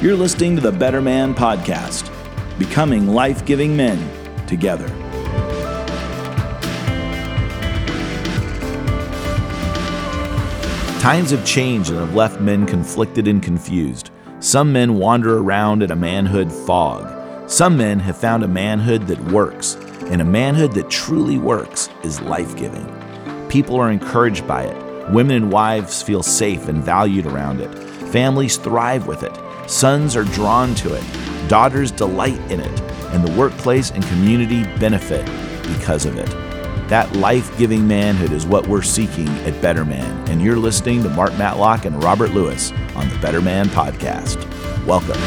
You're listening to the Better Man Podcast, becoming life giving men together. Times have changed and have left men conflicted and confused. Some men wander around in a manhood fog. Some men have found a manhood that works, and a manhood that truly works is life giving. People are encouraged by it. Women and wives feel safe and valued around it. Families thrive with it. Sons are drawn to it, daughters delight in it, and the workplace and community benefit because of it. That life giving manhood is what we're seeking at Better Man, and you're listening to Mark Matlock and Robert Lewis on the Better Man Podcast. Welcome.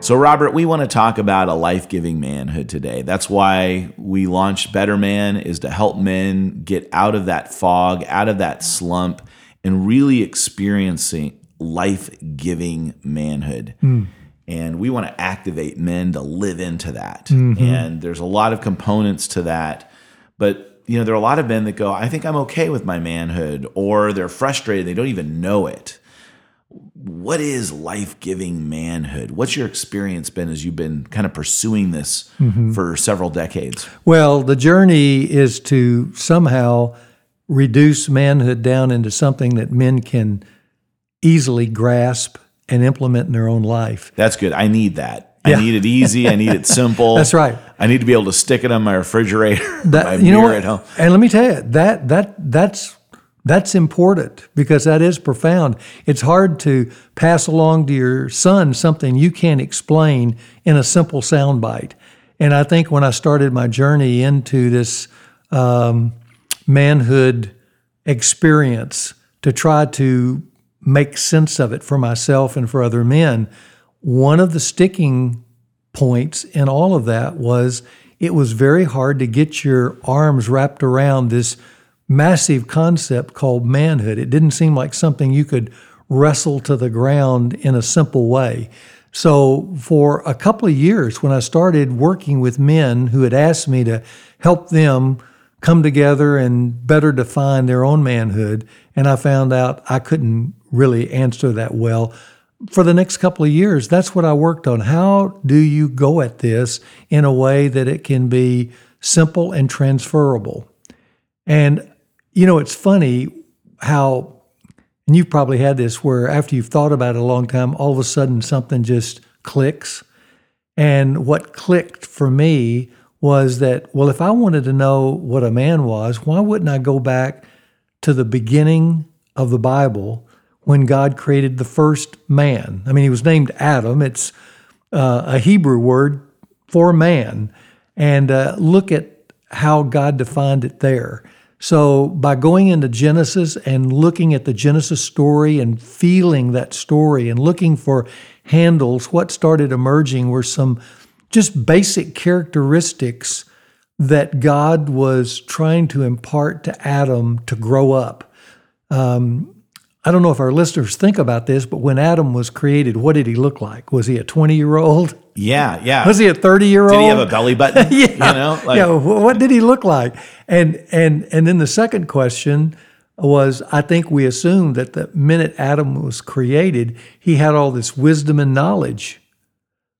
So, Robert, we want to talk about a life giving manhood today. That's why we launched Better Man, is to help men get out of that fog, out of that slump, and really experiencing life giving manhood. Mm. And we want to activate men to live into that. Mm-hmm. And there's a lot of components to that. But, you know, there are a lot of men that go, I think I'm okay with my manhood, or they're frustrated, they don't even know it. What is life giving manhood? What's your experience been as you've been kind of pursuing this mm-hmm. for several decades? Well, the journey is to somehow reduce manhood down into something that men can easily grasp and implement in their own life. That's good. I need that. Yeah. I need it easy. I need it simple. That's right. I need to be able to stick it on my refrigerator, that, my you know what? at home. And let me tell you that that that's that's important because that is profound. It's hard to pass along to your son something you can't explain in a simple soundbite. And I think when I started my journey into this um, manhood experience to try to make sense of it for myself and for other men. One of the sticking points in all of that was it was very hard to get your arms wrapped around this massive concept called manhood. It didn't seem like something you could wrestle to the ground in a simple way. So, for a couple of years, when I started working with men who had asked me to help them come together and better define their own manhood, and I found out I couldn't really answer that well. For the next couple of years, that's what I worked on. How do you go at this in a way that it can be simple and transferable? And, you know, it's funny how, and you've probably had this where after you've thought about it a long time, all of a sudden something just clicks. And what clicked for me was that, well, if I wanted to know what a man was, why wouldn't I go back to the beginning of the Bible when God created the first man. I mean, he was named Adam. It's uh, a Hebrew word for man. And uh, look at how God defined it there. So, by going into Genesis and looking at the Genesis story and feeling that story and looking for handles, what started emerging were some just basic characteristics that God was trying to impart to Adam to grow up. Um, I don't know if our listeners think about this, but when Adam was created, what did he look like? Was he a 20 year old? Yeah, yeah. Was he a 30 year old? Did he have a belly button? yeah. You know? Like, yeah. What did he look like? And and and then the second question was I think we assumed that the minute Adam was created, he had all this wisdom and knowledge.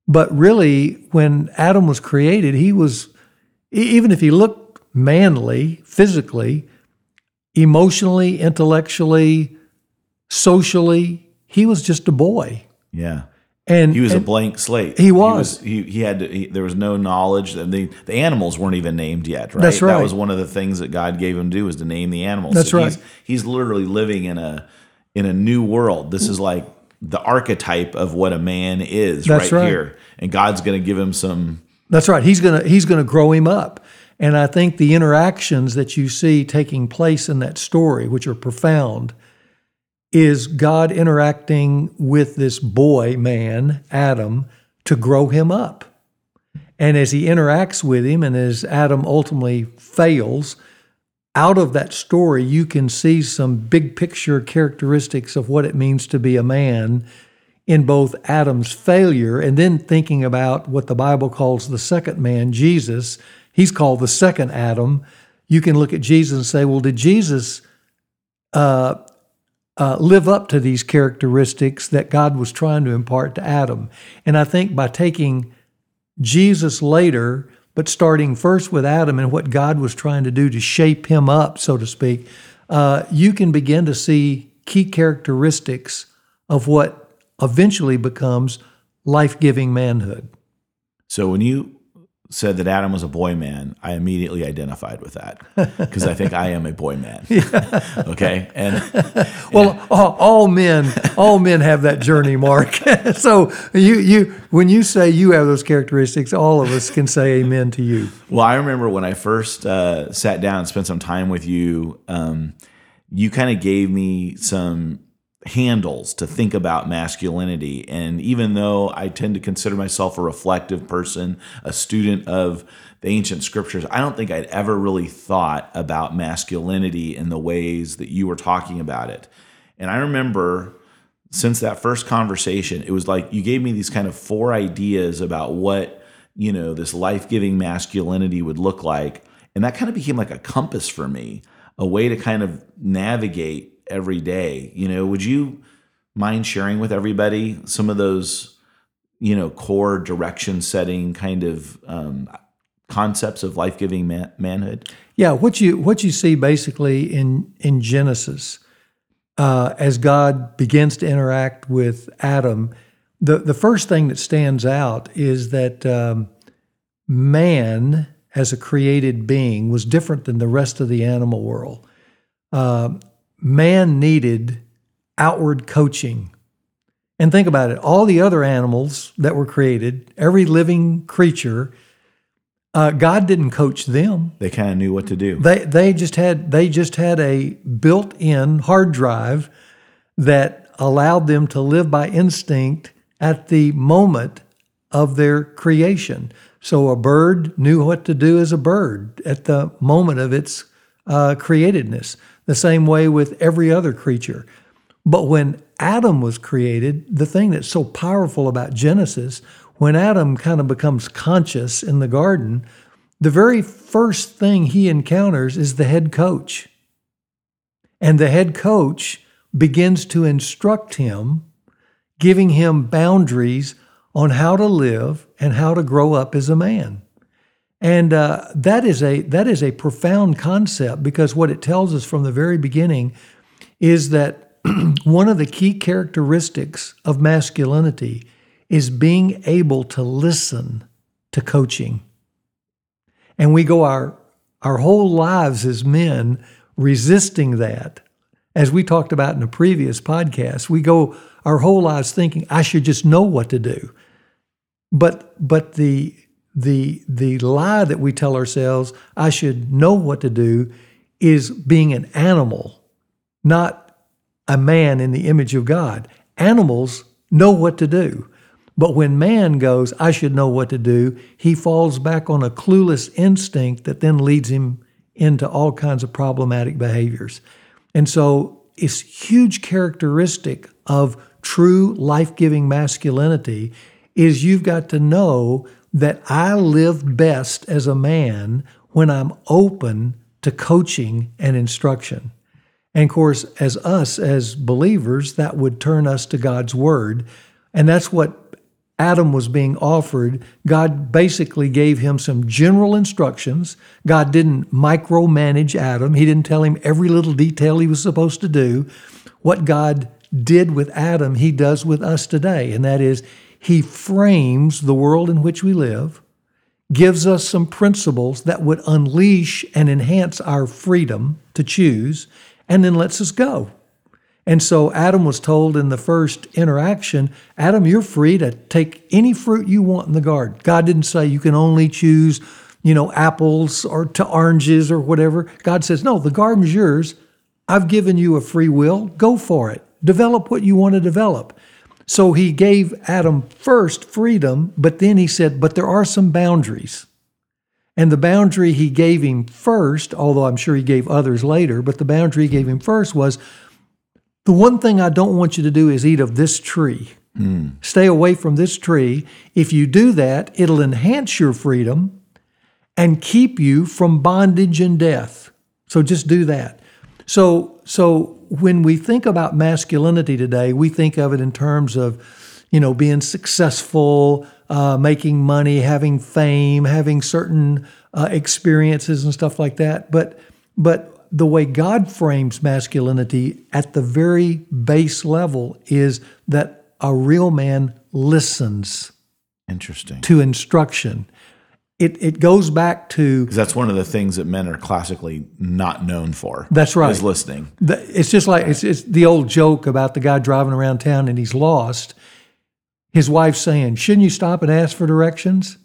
But really, when Adam was created, he was, even if he looked manly physically, emotionally, intellectually, socially, he was just a boy. Yeah. And he was and a blank slate. He was. He, was, he, he had to, he, there was no knowledge. The the animals weren't even named yet. Right. That's right. That was one of the things that God gave him to do was to name the animals. That's so right. He's, he's literally living in a in a new world. This is like the archetype of what a man is right, right. here, and God's going to give him some. That's right. He's gonna he's gonna grow him up. And I think the interactions that you see taking place in that story, which are profound, is God interacting with this boy man, Adam, to grow him up. And as he interacts with him, and as Adam ultimately fails, out of that story, you can see some big picture characteristics of what it means to be a man in both Adam's failure and then thinking about what the Bible calls the second man, Jesus. He's called the second Adam. You can look at Jesus and say, well, did Jesus uh, uh, live up to these characteristics that God was trying to impart to Adam. And I think by taking Jesus later, but starting first with Adam and what God was trying to do to shape him up, so to speak, uh, you can begin to see key characteristics of what eventually becomes life giving manhood. So when you said that Adam was a boy man, I immediately identified with that because I think I am a boy man. okay, and well, all, all, men, all men have that journey, Mark. so you, you, when you say you have those characteristics, all of us can say amen to you. Well, I remember when I first uh, sat down and spent some time with you. Um, you kind of gave me some handles to think about masculinity. And even though I tend to consider myself a reflective person, a student of the ancient scriptures, I don't think I'd ever really thought about masculinity in the ways that you were talking about it. And I remember since that first conversation, it was like you gave me these kind of four ideas about what, you know, this life giving masculinity would look like. And that kind of became like a compass for me, a way to kind of navigate every day. You know, would you mind sharing with everybody some of those, you know, core direction setting kind of um, concepts of life giving man- manhood? Yeah, what you what you see basically in in Genesis, uh, as God begins to interact with Adam, the the first thing that stands out is that um, man as a created being was different than the rest of the animal world. Uh, man needed outward coaching. And think about it all the other animals that were created, every living creature, uh, God didn't coach them. They kind of knew what to do. They, they, just had, they just had a built in hard drive that allowed them to live by instinct at the moment of their creation. So a bird knew what to do as a bird at the moment of its uh, createdness the same way with every other creature. But when Adam was created, the thing that's so powerful about Genesis, when Adam kind of becomes conscious in the garden, the very first thing he encounters is the head coach. And the head coach begins to instruct him, giving him boundaries on how to live and how to grow up as a man. And uh, that is a that is a profound concept because what it tells us from the very beginning is that one of the key characteristics of masculinity is being able to listen to coaching. And we go our our whole lives as men resisting that. As we talked about in a previous podcast, we go our whole lives thinking I should just know what to do. But but the the the lie that we tell ourselves I should know what to do is being an animal, not a man in the image of God. Animals know what to do. But when man goes, I should know what to do, he falls back on a clueless instinct that then leads him into all kinds of problematic behaviors. And so it's huge characteristic of true life-giving masculinity is you've got to know that I live best as a man when I'm open to coaching and instruction. And of course, as us as believers, that would turn us to God's word. And that's what Adam was being offered. God basically gave him some general instructions. God didn't micromanage Adam, He didn't tell him every little detail he was supposed to do. What God did with Adam, He does with us today. And that is, he frames the world in which we live, gives us some principles that would unleash and enhance our freedom to choose, and then lets us go. And so Adam was told in the first interaction, Adam, you're free to take any fruit you want in the garden. God didn't say you can only choose, you know, apples or to oranges or whatever. God says, no, the garden's yours. I've given you a free will. Go for it. Develop what you want to develop. So he gave Adam first freedom, but then he said, but there are some boundaries. And the boundary he gave him first, although I'm sure he gave others later, but the boundary he gave him first was the one thing I don't want you to do is eat of this tree. Mm. Stay away from this tree. If you do that, it'll enhance your freedom and keep you from bondage and death. So just do that. So, so when we think about masculinity today, we think of it in terms of, you know, being successful, uh, making money, having fame, having certain uh, experiences and stuff like that. But but the way God frames masculinity at the very base level is that a real man listens Interesting. to instruction. It it goes back to that's one of the things that men are classically not known for. That's right. Is listening. the, it's just like it's, it's the old joke about the guy driving around town and he's lost. His wife's saying, "Shouldn't you stop and ask for directions?"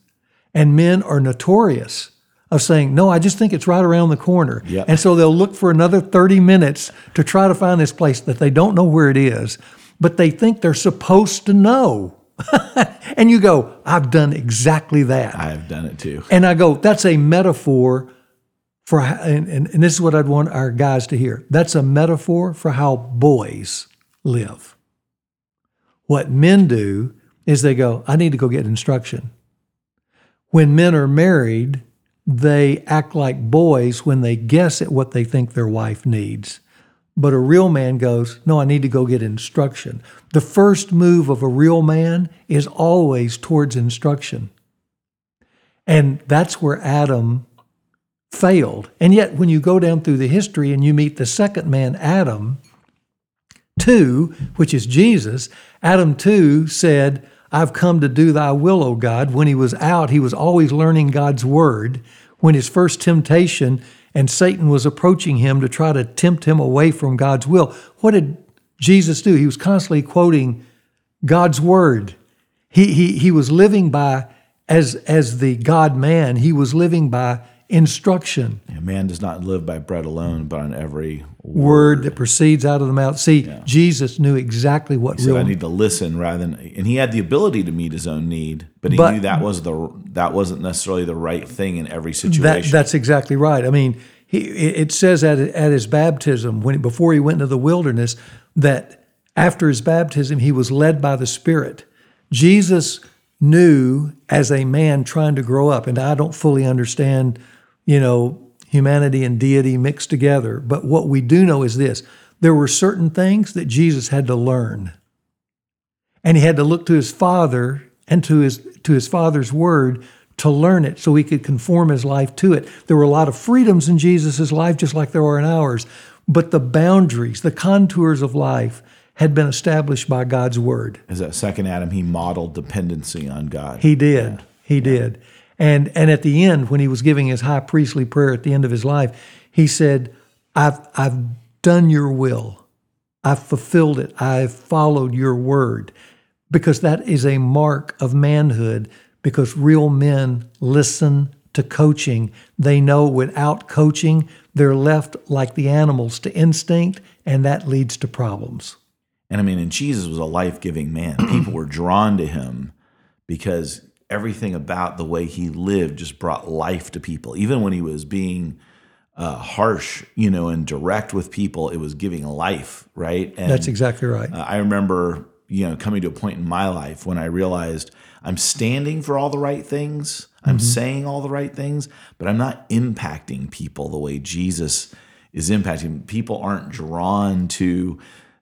And men are notorious of saying, "No, I just think it's right around the corner." Yep. And so they'll look for another 30 minutes to try to find this place that they don't know where it is, but they think they're supposed to know. and you go, "I've done exactly that." I have done it too. And I go, that's a metaphor for, and, and, and this is what I'd want our guys to hear. That's a metaphor for how boys live. What men do is they go, I need to go get instruction. When men are married, they act like boys when they guess at what they think their wife needs. But a real man goes, No, I need to go get instruction. The first move of a real man is always towards instruction. And that's where Adam failed. And yet, when you go down through the history and you meet the second man, Adam, two, which is Jesus, Adam two said, I've come to do thy will, O God. When he was out, he was always learning God's word. When his first temptation and Satan was approaching him to try to tempt him away from God's will, what did Jesus do? He was constantly quoting God's word. He, he, he was living by, as, as the God man, he was living by instruction, Yeah, man does not live by bread alone, but on every word that proceeds out of the mouth. See, Jesus knew exactly what So I real need to listen rather than, and he had the ability to meet his own need, but he But- knew that was the that wasn't necessarily the right thing in every That, situation. that's exactly right. I mean, he, it it says at, at his baptism, when before he went into the wilderness, that after his baptism, he was led by the Spirit. Jesus knew as a man trying to grow up, and I don't fully understand, you know, humanity and deity mixed together. But what we do know is this there were certain things that Jesus had to learn. And he had to look to his father and to his to his father's word to learn it so he could conform his life to it. There were a lot of freedoms in Jesus' life, just like there are in ours. But the boundaries, the contours of life had been established by God's word. As that second Adam, he modeled dependency on God. He did. He did. And and at the end, when he was giving his high priestly prayer at the end of his life, he said, I've I've done your will. I've fulfilled it. I've followed your word. Because that is a mark of manhood, because real men listen to coaching. They know without coaching, they're left like the animals to instinct, and that leads to problems. And I mean, and Jesus was a life giving man. People were drawn to him because everything about the way he lived just brought life to people. Even when he was being uh, harsh, you know, and direct with people, it was giving life, right? And That's exactly right. uh, I remember, you know, coming to a point in my life when I realized I'm standing for all the right things, I'm saying all the right things, but I'm not impacting people the way Jesus is impacting. People aren't drawn to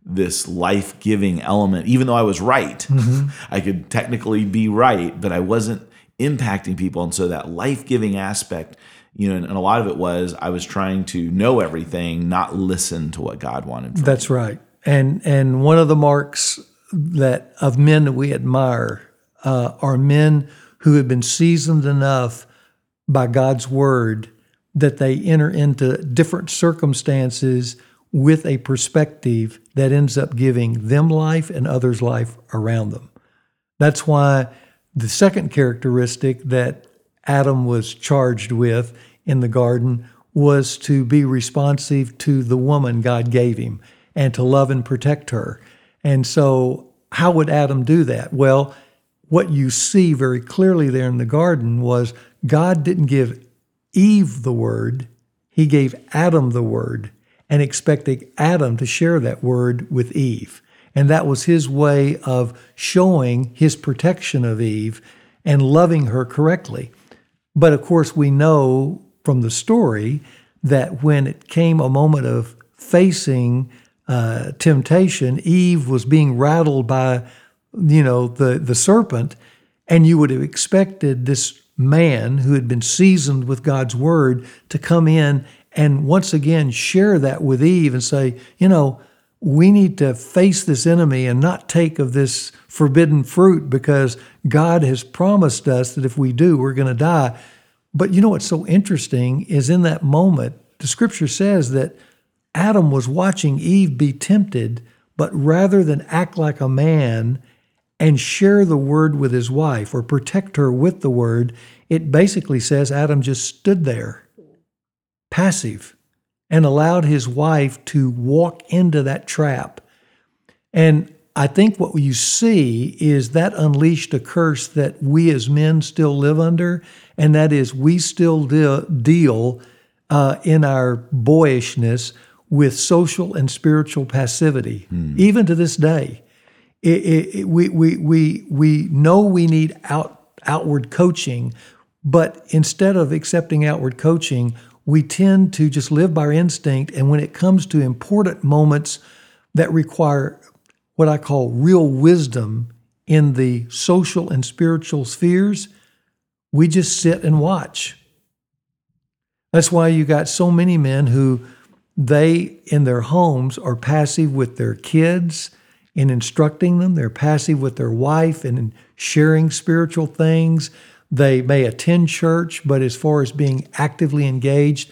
this life giving element, even though I was right. I could technically be right, but I wasn't impacting people. And so that life giving aspect, you know, and, and a lot of it was I was trying to know everything, not listen to what God wanted from me. That's right. And and one of the marks that of men that we admire uh, are men who have been seasoned enough by God's word that they enter into different circumstances with a perspective that ends up giving them life and others life around them. That's why the second characteristic that Adam was charged with in the garden was to be responsive to the woman God gave him and to love and protect her. And so, how would Adam do that? Well, what you see very clearly there in the garden was God didn't give Eve the word, He gave Adam the word and expecting Adam to share that word with Eve. And that was his way of showing his protection of Eve and loving her correctly. But of course, we know from the story that when it came a moment of facing uh, temptation, Eve was being rattled by, you know, the the serpent, and you would have expected this man who had been seasoned with God's word to come in and once again share that with Eve and say, you know, we need to face this enemy and not take of this forbidden fruit because God has promised us that if we do, we're going to die. But you know what's so interesting is in that moment, the scripture says that Adam was watching Eve be tempted, but rather than act like a man and share the word with his wife or protect her with the word, it basically says Adam just stood there, passive, and allowed his wife to walk into that trap. And I think what you see is that unleashed a curse that we as men still live under, and that is we still de- deal uh, in our boyishness with social and spiritual passivity, hmm. even to this day. It, it, it, we, we, we, we know we need out, outward coaching, but instead of accepting outward coaching, we tend to just live by instinct. And when it comes to important moments that require what I call real wisdom in the social and spiritual spheres, we just sit and watch. That's why you got so many men who they in their homes are passive with their kids in instructing them. They're passive with their wife and in sharing spiritual things. They may attend church, but as far as being actively engaged,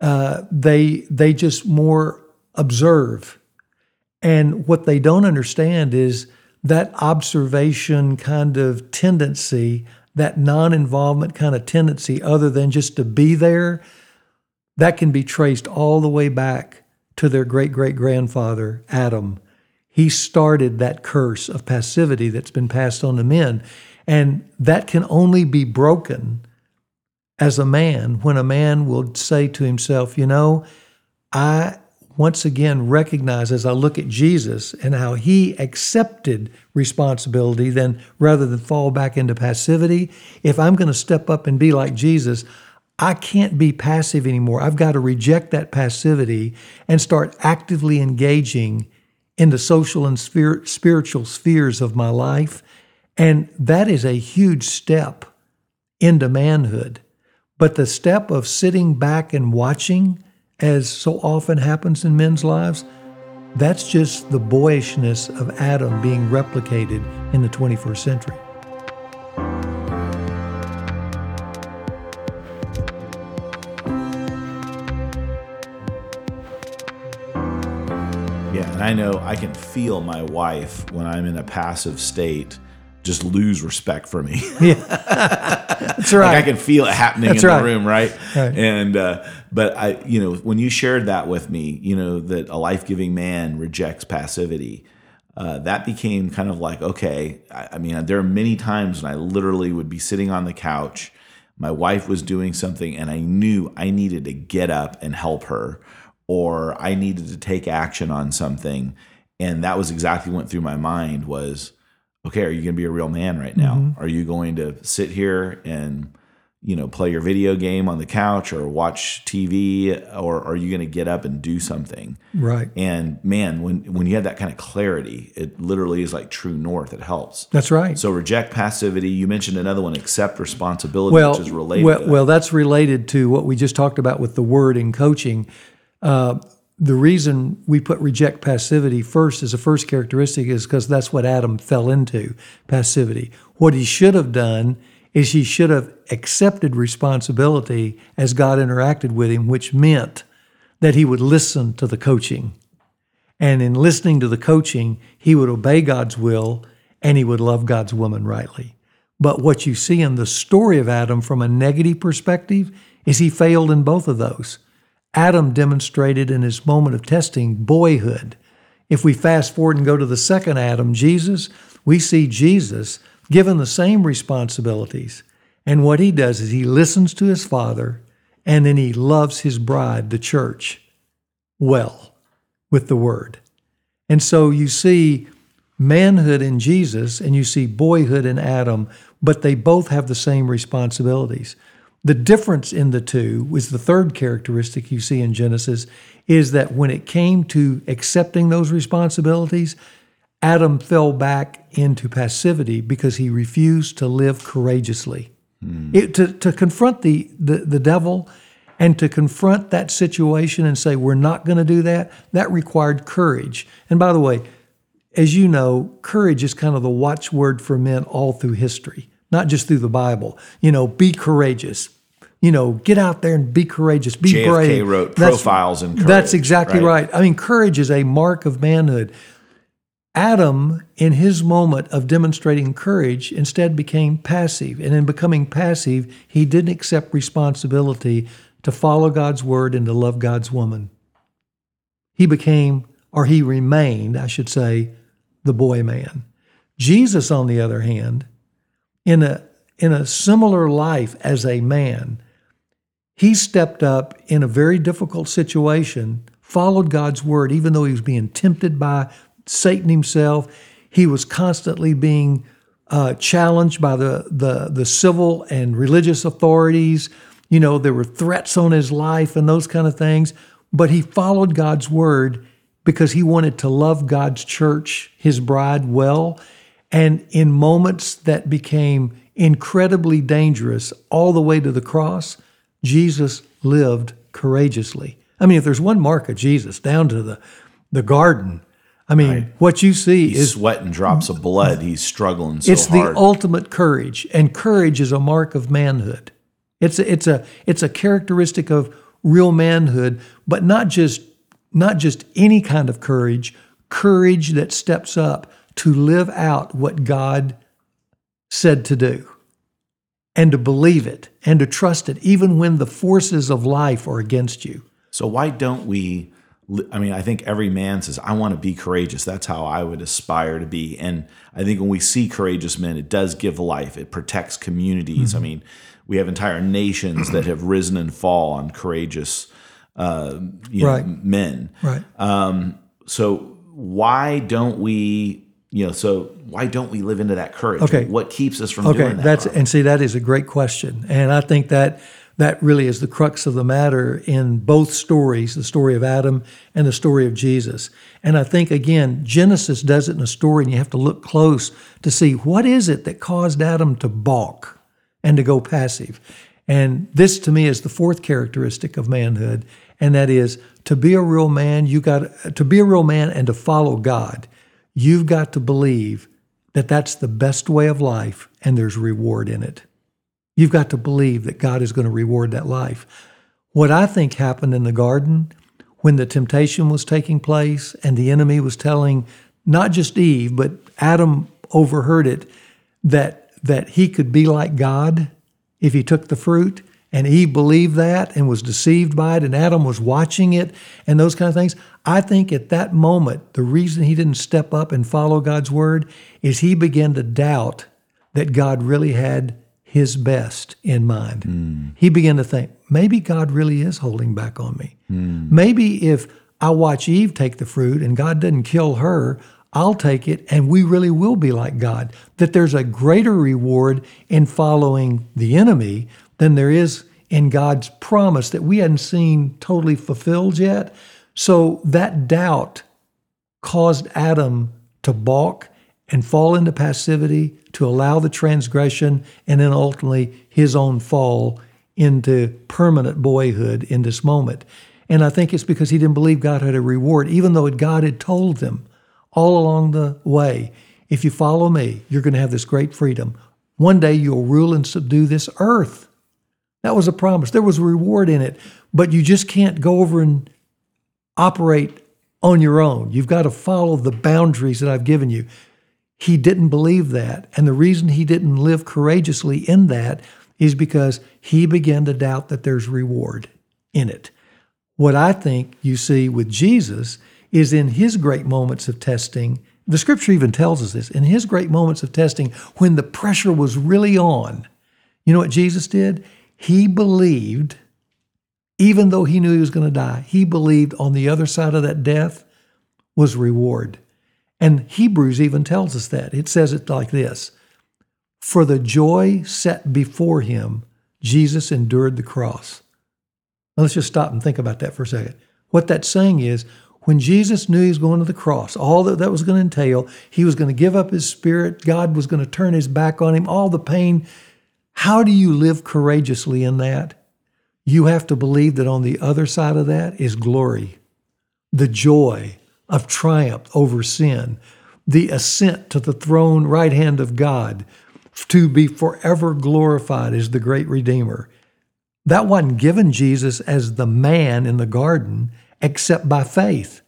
uh, they they just more observe. And what they don't understand is that observation kind of tendency, that non-involvement kind of tendency, other than just to be there, that can be traced all the way back to their great great grandfather, Adam. He started that curse of passivity that's been passed on to men. And that can only be broken as a man when a man will say to himself, You know, I once again recognize as I look at Jesus and how he accepted responsibility, then rather than fall back into passivity, if I'm going to step up and be like Jesus, I can't be passive anymore. I've got to reject that passivity and start actively engaging in the social and spiritual spheres of my life. And that is a huge step into manhood. But the step of sitting back and watching, as so often happens in men's lives, that's just the boyishness of Adam being replicated in the 21st century. Yeah, and I know I can feel my wife when I'm in a passive state just lose respect for me. yeah, that's right. Like I can feel it happening that's in right. the room, right? right. And uh, but I, you know, when you shared that with me, you know that a life giving man rejects passivity. Uh, that became kind of like okay. I, I mean, there are many times when I literally would be sitting on the couch. My wife was doing something, and I knew I needed to get up and help her or I needed to take action on something. And that was exactly what went through my mind was, okay, are you going to be a real man right now? Mm-hmm. Are you going to sit here and, you know, play your video game on the couch or watch TV or are you going to get up and do something? Right. And man, when when you have that kind of clarity, it literally is like true north. It helps. That's right. So reject passivity. You mentioned another one, accept responsibility, well, which is related. Well, that. well, that's related to what we just talked about with the word in coaching. Uh, the reason we put reject passivity first as a first characteristic is because that's what Adam fell into passivity. What he should have done is he should have accepted responsibility as God interacted with him, which meant that he would listen to the coaching. And in listening to the coaching, he would obey God's will and he would love God's woman rightly. But what you see in the story of Adam from a negative perspective is he failed in both of those. Adam demonstrated in his moment of testing boyhood. If we fast forward and go to the second Adam, Jesus, we see Jesus given the same responsibilities. And what he does is he listens to his father and then he loves his bride, the church, well with the word. And so you see manhood in Jesus and you see boyhood in Adam, but they both have the same responsibilities. The difference in the two was the third characteristic you see in Genesis is that when it came to accepting those responsibilities, Adam fell back into passivity because he refused to live courageously. Hmm. It, to, to confront the, the, the devil and to confront that situation and say, we're not going to do that, that required courage. And by the way, as you know, courage is kind of the watchword for men all through history, not just through the Bible. You know, be courageous. You know, get out there and be courageous, be JFK brave. wrote That's- profiles and courage. That's exactly right? right. I mean, courage is a mark of manhood. Adam, in his moment of demonstrating courage, instead became passive. And in becoming passive, he didn't accept responsibility to follow God's word and to love God's woman. He became, or he remained, I should say, the boy man. Jesus, on the other hand, in a, in a similar life as a man, he stepped up in a very difficult situation, followed God's word, even though he was being tempted by Satan himself. He was constantly being uh, challenged by the, the, the civil and religious authorities. You know, there were threats on his life and those kind of things. But he followed God's word because he wanted to love God's church, his bride, well. And in moments that became incredibly dangerous, all the way to the cross, Jesus lived courageously. I mean, if there's one mark of Jesus down to the, the garden, I mean, what you see He's is sweating drops of blood. He's struggling so it's hard. the ultimate courage, and courage is a mark of manhood. It's a, it's a it's a characteristic of real manhood, but not just not just any kind of courage. Courage that steps up to live out what God said to do, and to believe it, and to trust it, even when the forces of life are against you. So why don't we? I mean, I think every man says, "I want to be courageous." That's how I would aspire to be. And I think when we see courageous men, it does give life. It protects communities. Mm-hmm. I mean, we have entire nations that have risen and fall on courageous uh, you know, Right. men. Right. So why don't we? You know, so why don't we live into that courage? Okay. What keeps us from Okay, doing that? that's and see that is a great question, and I think that that really is the crux of the matter in both stories, the story of Adam and the story of Jesus. And I think again, Genesis does it in a story, and you have to look close to see what is it that caused Adam to balk and to go passive. And this, to me, is the fourth characteristic of manhood, and that is to be a real man. You got to be a real man and to follow God. You've got to believe that that's the best way of life and there's reward in it. You've got to believe that God is going to reward that life. What I think happened in the garden when the temptation was taking place and the enemy was telling not just Eve, but Adam overheard it that that he could be like God if he took the fruit and Eve believed that and was deceived by it and Adam was watching it and those kind of things. I think at that moment the reason he didn't step up and follow God's word is he began to doubt that God really had his best in mind. Hmm. He began to think, maybe God really is holding back on me. Hmm. Maybe if I watch Eve take the fruit and God doesn't kill her, I'll take it and we really will be like God. That there's a greater reward in following the enemy than there is in God's promise that we hadn't seen totally fulfilled yet. So that doubt caused Adam to balk and fall into passivity, to allow the transgression, and then ultimately his own fall into permanent boyhood in this moment. And I think it's because he didn't believe God had a reward, even though God had told them all along the way if you follow me, you're going to have this great freedom. One day you'll rule and subdue this earth. That was a promise. There was a reward in it, but you just can't go over and operate on your own. You've got to follow the boundaries that I've given you. He didn't believe that. And the reason he didn't live courageously in that is because he began to doubt that there's reward in it. What I think you see with Jesus is in his great moments of testing, the scripture even tells us this, in his great moments of testing, when the pressure was really on, you know what Jesus did? He believed, even though he knew he was going to die, he believed on the other side of that death was reward. And Hebrews even tells us that. It says it like this For the joy set before him, Jesus endured the cross. Now let's just stop and think about that for a second. What that's saying is, when Jesus knew he was going to the cross, all that that was going to entail, he was going to give up his spirit, God was going to turn his back on him, all the pain. How do you live courageously in that? You have to believe that on the other side of that is glory, the joy of triumph over sin, the ascent to the throne right hand of God, to be forever glorified as the great Redeemer. That wasn't given Jesus as the man in the garden except by faith.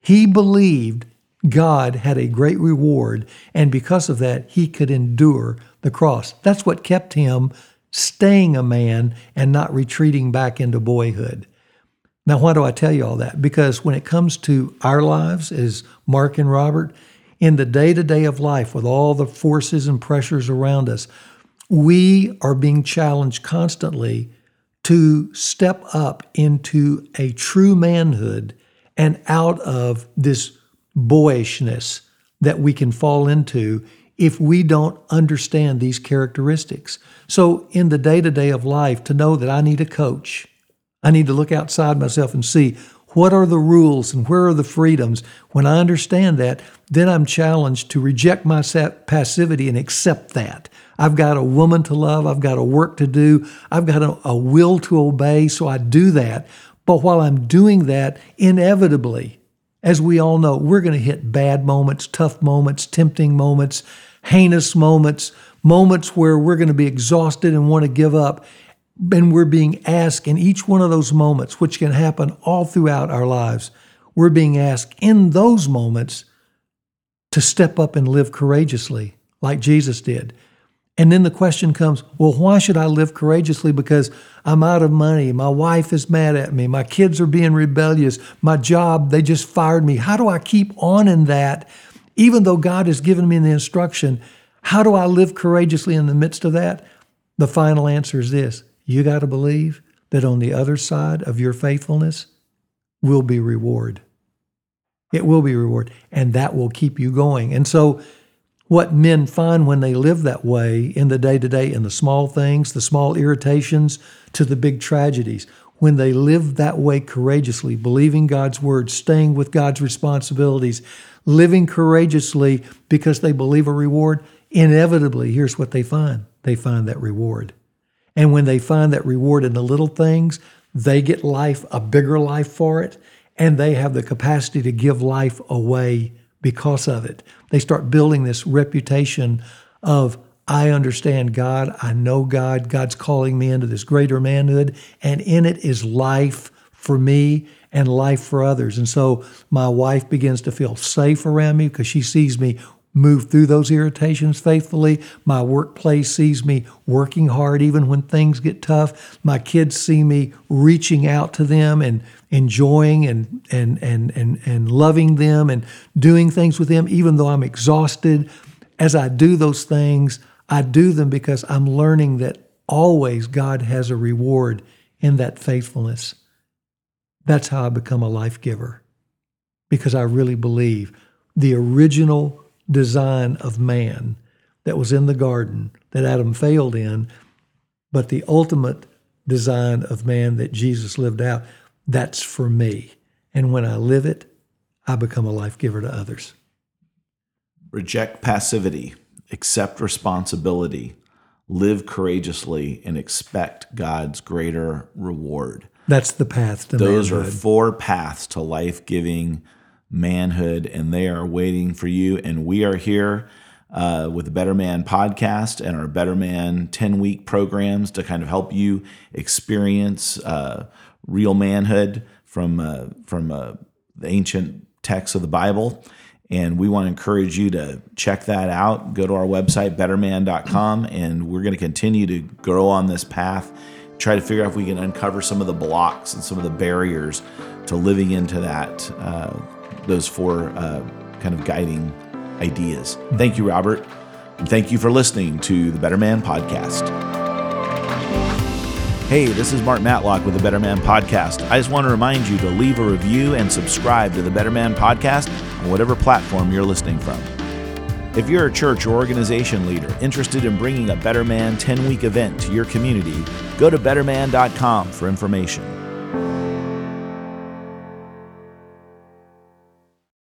He believed God had a great reward, and because of that, he could endure the cross. That's what kept him staying a man and not retreating back into boyhood. Now, why do I tell you all that? Because when it comes to our lives, as Mark and Robert, in the day to day of life with all the forces and pressures around us, we are being challenged constantly to step up into a true manhood and out of this boyishness that we can fall into if we don't understand these characteristics. So, in the day to day of life, to know that I need a coach, I need to look outside myself and see what are the rules and where are the freedoms? When I understand that, then I'm challenged to reject my passivity and accept that. I've got a woman to love. I've got a work to do. I've got a, a will to obey. So I do that. But while I'm doing that, inevitably, as we all know, we're going to hit bad moments, tough moments, tempting moments, heinous moments, moments where we're going to be exhausted and want to give up. And we're being asked in each one of those moments, which can happen all throughout our lives, we're being asked in those moments to step up and live courageously like Jesus did. And then the question comes, well, why should I live courageously? Because I'm out of money. My wife is mad at me. My kids are being rebellious. My job, they just fired me. How do I keep on in that? Even though God has given me the instruction, how do I live courageously in the midst of that? The final answer is this you got to believe that on the other side of your faithfulness will be reward. It will be reward, and that will keep you going. And so, what men find when they live that way in the day to day, in the small things, the small irritations, to the big tragedies, when they live that way courageously, believing God's word, staying with God's responsibilities, living courageously because they believe a reward, inevitably, here's what they find they find that reward. And when they find that reward in the little things, they get life, a bigger life for it, and they have the capacity to give life away because of it. They start building this reputation of, I understand God, I know God, God's calling me into this greater manhood, and in it is life for me and life for others. And so my wife begins to feel safe around me because she sees me move through those irritations faithfully. My workplace sees me working hard even when things get tough. My kids see me reaching out to them and enjoying and and and and and loving them and doing things with them even though I'm exhausted. As I do those things, I do them because I'm learning that always God has a reward in that faithfulness. That's how I become a life giver because I really believe the original design of man that was in the garden that Adam failed in, but the ultimate design of man that Jesus lived out, that's for me. And when I live it, I become a life giver to others. Reject passivity, accept responsibility, live courageously, and expect God's greater reward. That's the path to Those manhood. are four paths to life giving manhood, and they are waiting for you. And we are here uh, with the Better Man podcast and our Better Man 10 week programs to kind of help you experience uh, real manhood from, uh, from uh, the ancient texts of the Bible. And we want to encourage you to check that out. Go to our website, betterman.com, and we're going to continue to grow on this path. Try to figure out if we can uncover some of the blocks and some of the barriers to living into that uh, those four uh, kind of guiding ideas. Thank you, Robert. And thank you for listening to the Better Man Podcast. Hey, this is Mark Matlock with the Better Man Podcast. I just want to remind you to leave a review and subscribe to the Better Man Podcast on whatever platform you're listening from. If you're a church or organization leader interested in bringing a Better Man 10 week event to your community, go to betterman.com for information.